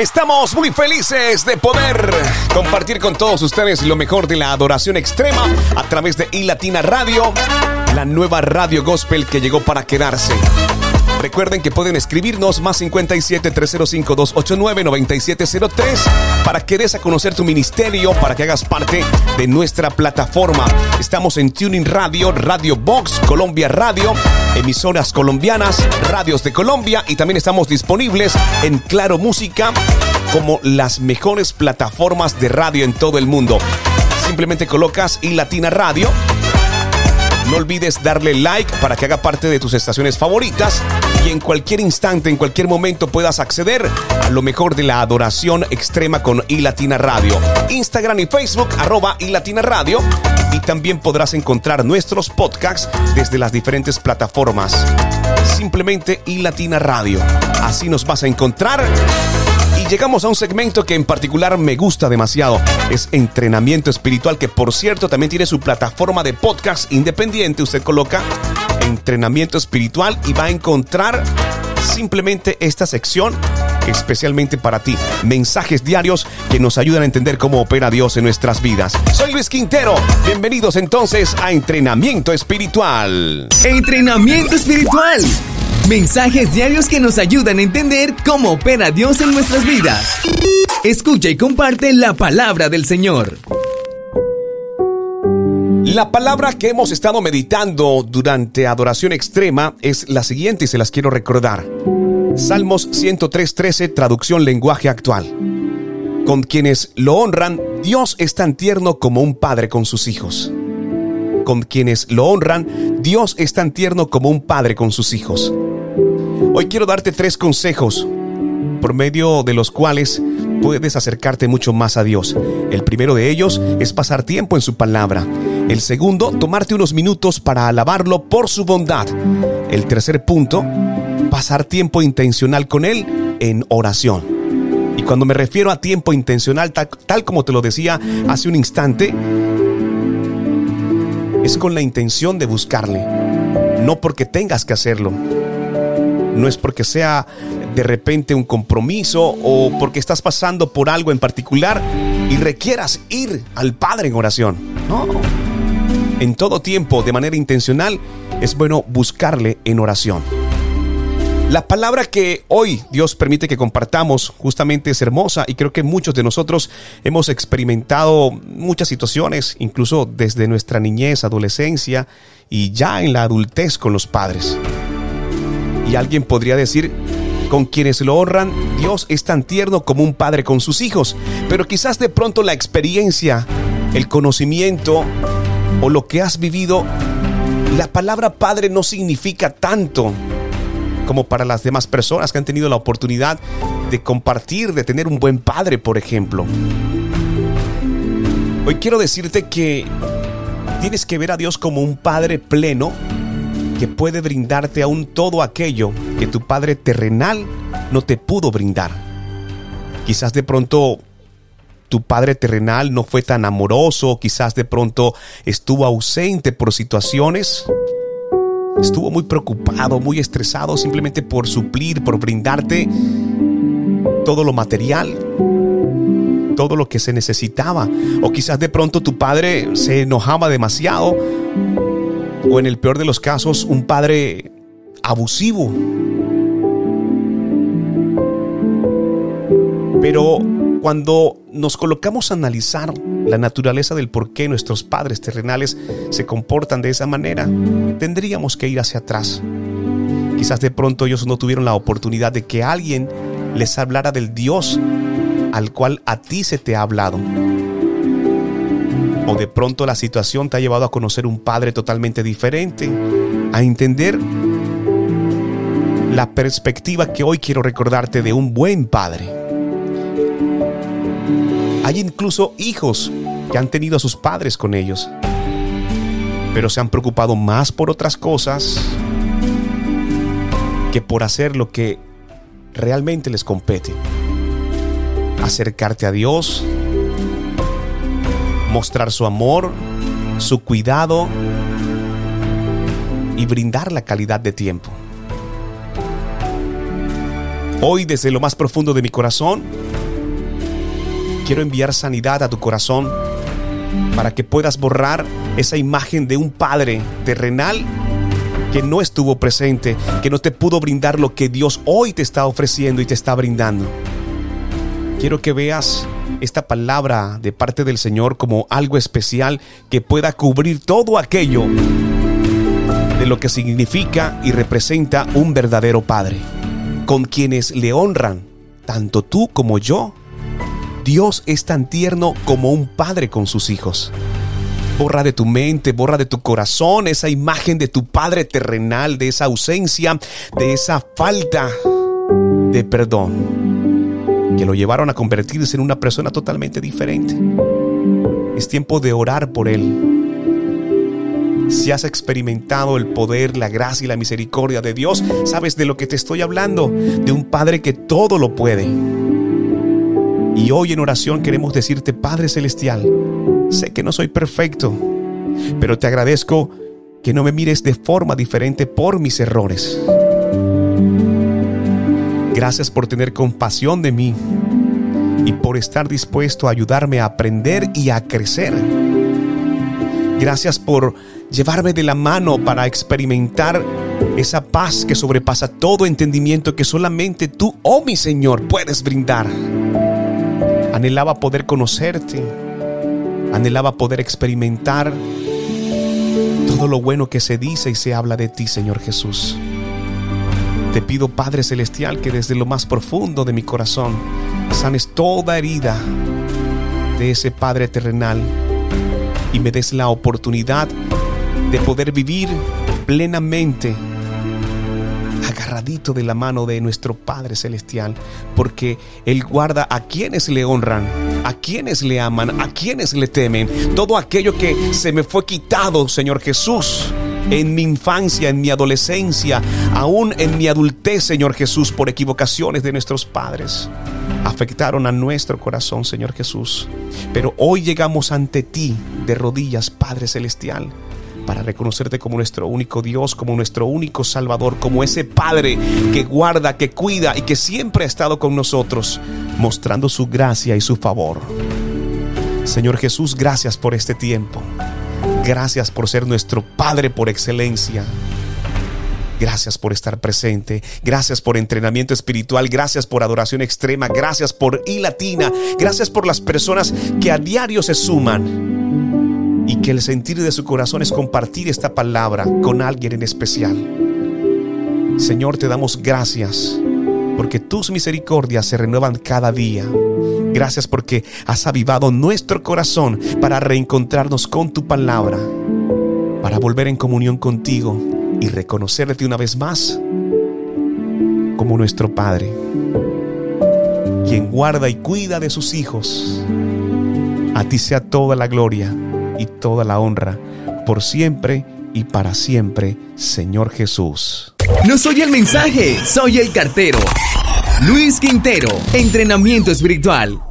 Estamos muy felices de poder compartir con todos ustedes lo mejor de la adoración extrema a través de iLatina Radio, la nueva radio gospel que llegó para quedarse. Recuerden que pueden escribirnos más 57 305 289 9703 para que des a conocer tu ministerio, para que hagas parte de nuestra plataforma. Estamos en Tuning Radio, Radio Box, Colombia Radio, emisoras colombianas, radios de Colombia y también estamos disponibles en Claro Música como las mejores plataformas de radio en todo el mundo. Simplemente colocas y Latina Radio no olvides darle like para que haga parte de tus estaciones favoritas y en cualquier instante, en cualquier momento puedas acceder a lo mejor de la adoración extrema con iLatina Radio. Instagram y Facebook arroba iLatina Radio y también podrás encontrar nuestros podcasts desde las diferentes plataformas. Simplemente iLatina Radio. Así nos vas a encontrar llegamos a un segmento que en particular me gusta demasiado. Es entrenamiento espiritual, que por cierto también tiene su plataforma de podcast independiente. Usted coloca entrenamiento espiritual y va a encontrar simplemente esta sección especialmente para ti. Mensajes diarios que nos ayudan a entender cómo opera Dios en nuestras vidas. Soy Luis Quintero. Bienvenidos entonces a Entrenamiento Espiritual. Entrenamiento Espiritual Mensajes diarios que nos ayudan a entender cómo opera Dios en nuestras vidas. Escucha y comparte la palabra del Señor. La palabra que hemos estado meditando durante adoración extrema es la siguiente y se las quiero recordar. Salmos 103.13, traducción lenguaje actual. Con quienes lo honran, Dios es tan tierno como un padre con sus hijos. Con quienes lo honran, Dios es tan tierno como un padre con sus hijos. Hoy quiero darte tres consejos por medio de los cuales puedes acercarte mucho más a Dios. El primero de ellos es pasar tiempo en su palabra. El segundo, tomarte unos minutos para alabarlo por su bondad. El tercer punto, pasar tiempo intencional con Él en oración. Y cuando me refiero a tiempo intencional, tal, tal como te lo decía hace un instante, es con la intención de buscarle, no porque tengas que hacerlo no es porque sea de repente un compromiso o porque estás pasando por algo en particular y requieras ir al Padre en oración. No. En todo tiempo, de manera intencional, es bueno buscarle en oración. La palabra que hoy Dios permite que compartamos justamente es hermosa y creo que muchos de nosotros hemos experimentado muchas situaciones, incluso desde nuestra niñez, adolescencia y ya en la adultez con los padres. Y alguien podría decir, con quienes lo honran, Dios es tan tierno como un padre con sus hijos. Pero quizás de pronto la experiencia, el conocimiento o lo que has vivido, la palabra padre no significa tanto como para las demás personas que han tenido la oportunidad de compartir, de tener un buen padre, por ejemplo. Hoy quiero decirte que tienes que ver a Dios como un padre pleno que puede brindarte aún todo aquello que tu Padre terrenal no te pudo brindar. Quizás de pronto tu Padre terrenal no fue tan amoroso, quizás de pronto estuvo ausente por situaciones, estuvo muy preocupado, muy estresado simplemente por suplir, por brindarte todo lo material, todo lo que se necesitaba. O quizás de pronto tu padre se enojaba demasiado o en el peor de los casos un padre abusivo. Pero cuando nos colocamos a analizar la naturaleza del por qué nuestros padres terrenales se comportan de esa manera, tendríamos que ir hacia atrás. Quizás de pronto ellos no tuvieron la oportunidad de que alguien les hablara del Dios al cual a ti se te ha hablado o de pronto la situación te ha llevado a conocer un padre totalmente diferente, a entender la perspectiva que hoy quiero recordarte de un buen padre. Hay incluso hijos que han tenido a sus padres con ellos, pero se han preocupado más por otras cosas que por hacer lo que realmente les compete. Acercarte a Dios, mostrar su amor, su cuidado y brindar la calidad de tiempo. Hoy desde lo más profundo de mi corazón, quiero enviar sanidad a tu corazón para que puedas borrar esa imagen de un padre terrenal que no estuvo presente, que no te pudo brindar lo que Dios hoy te está ofreciendo y te está brindando. Quiero que veas esta palabra de parte del Señor como algo especial que pueda cubrir todo aquello de lo que significa y representa un verdadero Padre, con quienes le honran, tanto tú como yo. Dios es tan tierno como un padre con sus hijos. Borra de tu mente, borra de tu corazón esa imagen de tu Padre terrenal, de esa ausencia, de esa falta de perdón, que lo llevaron a convertirse en una persona totalmente diferente. Es tiempo de orar por Él. Si has experimentado el poder, la gracia y la misericordia de Dios, sabes de lo que te estoy hablando, de un Padre que todo lo puede. Y hoy en oración queremos decirte, Padre Celestial, sé que no soy perfecto, pero te agradezco que no me mires de forma diferente por mis errores. Gracias por tener compasión de mí y por estar dispuesto a ayudarme a aprender y a crecer. Gracias por llevarme de la mano para experimentar esa paz que sobrepasa todo entendimiento que solamente tú, oh mi Señor, puedes brindar. Anhelaba poder conocerte, anhelaba poder experimentar todo lo bueno que se dice y se habla de ti, Señor Jesús. Te pido, Padre Celestial, que desde lo más profundo de mi corazón sanes toda herida de ese Padre terrenal y me des la oportunidad de poder vivir plenamente agarradito de la mano de nuestro Padre Celestial, porque Él guarda a quienes le honran, a quienes le aman, a quienes le temen, todo aquello que se me fue quitado, Señor Jesús. En mi infancia, en mi adolescencia, aún en mi adultez, Señor Jesús, por equivocaciones de nuestros padres, afectaron a nuestro corazón, Señor Jesús. Pero hoy llegamos ante ti de rodillas, Padre Celestial para reconocerte como nuestro único Dios, como nuestro único Salvador, como ese Padre que guarda, que cuida y que siempre ha estado con nosotros, mostrando su gracia y su favor. Señor Jesús, gracias por este tiempo. Gracias por ser nuestro Padre por excelencia. Gracias por estar presente. Gracias por entrenamiento espiritual. Gracias por adoración extrema. Gracias por I Latina. Gracias por las personas que a diario se suman y que el sentir de su corazón es compartir esta palabra con alguien en especial. Señor, te damos gracias porque tus misericordias se renuevan cada día. Gracias porque has avivado nuestro corazón para reencontrarnos con tu palabra, para volver en comunión contigo y reconocerte una vez más como nuestro Padre, quien guarda y cuida de sus hijos. A ti sea toda la gloria y toda la honra, por siempre y para siempre, Señor Jesús. No soy el mensaje, soy el cartero. Luis Quintero, entrenamiento espiritual.